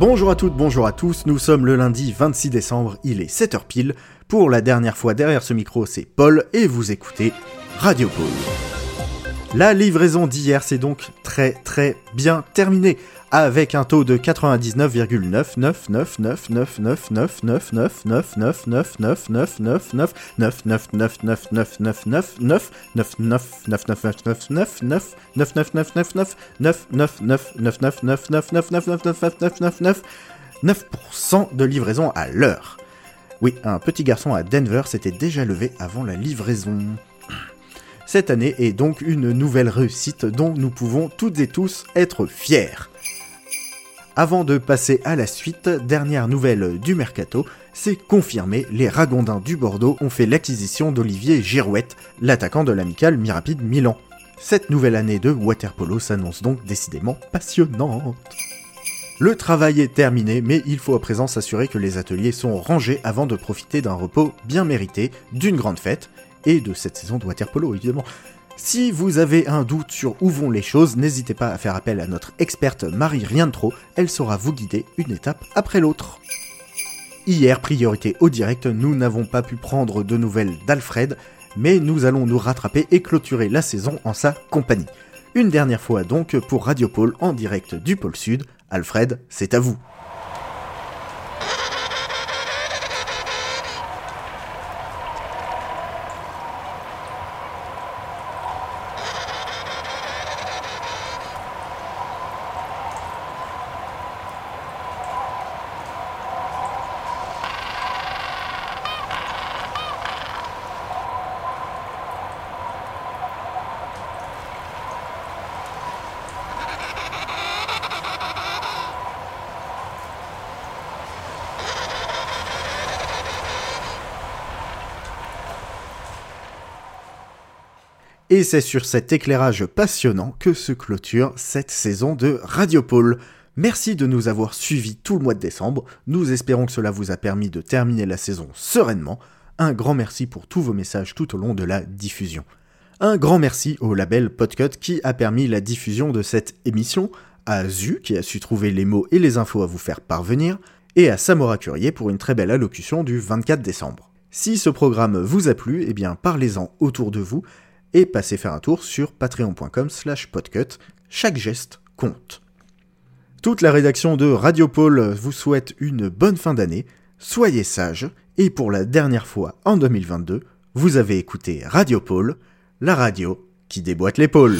Bonjour à toutes, bonjour à tous, nous sommes le lundi 26 décembre, il est 7h pile. Pour la dernière fois derrière ce micro, c'est Paul et vous écoutez Radio Paul. La livraison d'hier s'est donc très très bien terminée avec un taux de 9% de livraison à l'heure. Oui, un petit garçon à Denver s'était déjà levé avant la livraison. Cette année est donc une nouvelle réussite dont nous pouvons toutes et tous être fiers. Avant de passer à la suite, dernière nouvelle du mercato, c'est confirmé, les Ragondins du Bordeaux ont fait l'acquisition d'Olivier Girouette, l'attaquant de l'amical Mirapide Milan. Cette nouvelle année de waterpolo s'annonce donc décidément passionnante. Le travail est terminé, mais il faut à présent s'assurer que les ateliers sont rangés avant de profiter d'un repos bien mérité, d'une grande fête, et de cette saison de waterpolo évidemment. Si vous avez un doute sur où vont les choses, n'hésitez pas à faire appel à notre experte Marie Rien de Trop, elle saura vous guider une étape après l'autre. Hier, priorité au direct, nous n'avons pas pu prendre de nouvelles d'Alfred, mais nous allons nous rattraper et clôturer la saison en sa compagnie. Une dernière fois donc pour Radio Pôle en direct du pôle Sud. Alfred, c'est à vous. Et c'est sur cet éclairage passionnant que se clôture cette saison de Radiopole. Merci de nous avoir suivis tout le mois de décembre. Nous espérons que cela vous a permis de terminer la saison sereinement. Un grand merci pour tous vos messages tout au long de la diffusion. Un grand merci au label Podcut qui a permis la diffusion de cette émission, à Zu qui a su trouver les mots et les infos à vous faire parvenir, et à Samora Curier pour une très belle allocution du 24 décembre. Si ce programme vous a plu, eh bien parlez-en autour de vous et passez faire un tour sur patreon.com slash podcut. Chaque geste compte. Toute la rédaction de Radio Pôle vous souhaite une bonne fin d'année, soyez sages, et pour la dernière fois en 2022, vous avez écouté Radio Pôle, la radio qui déboîte l'épaule.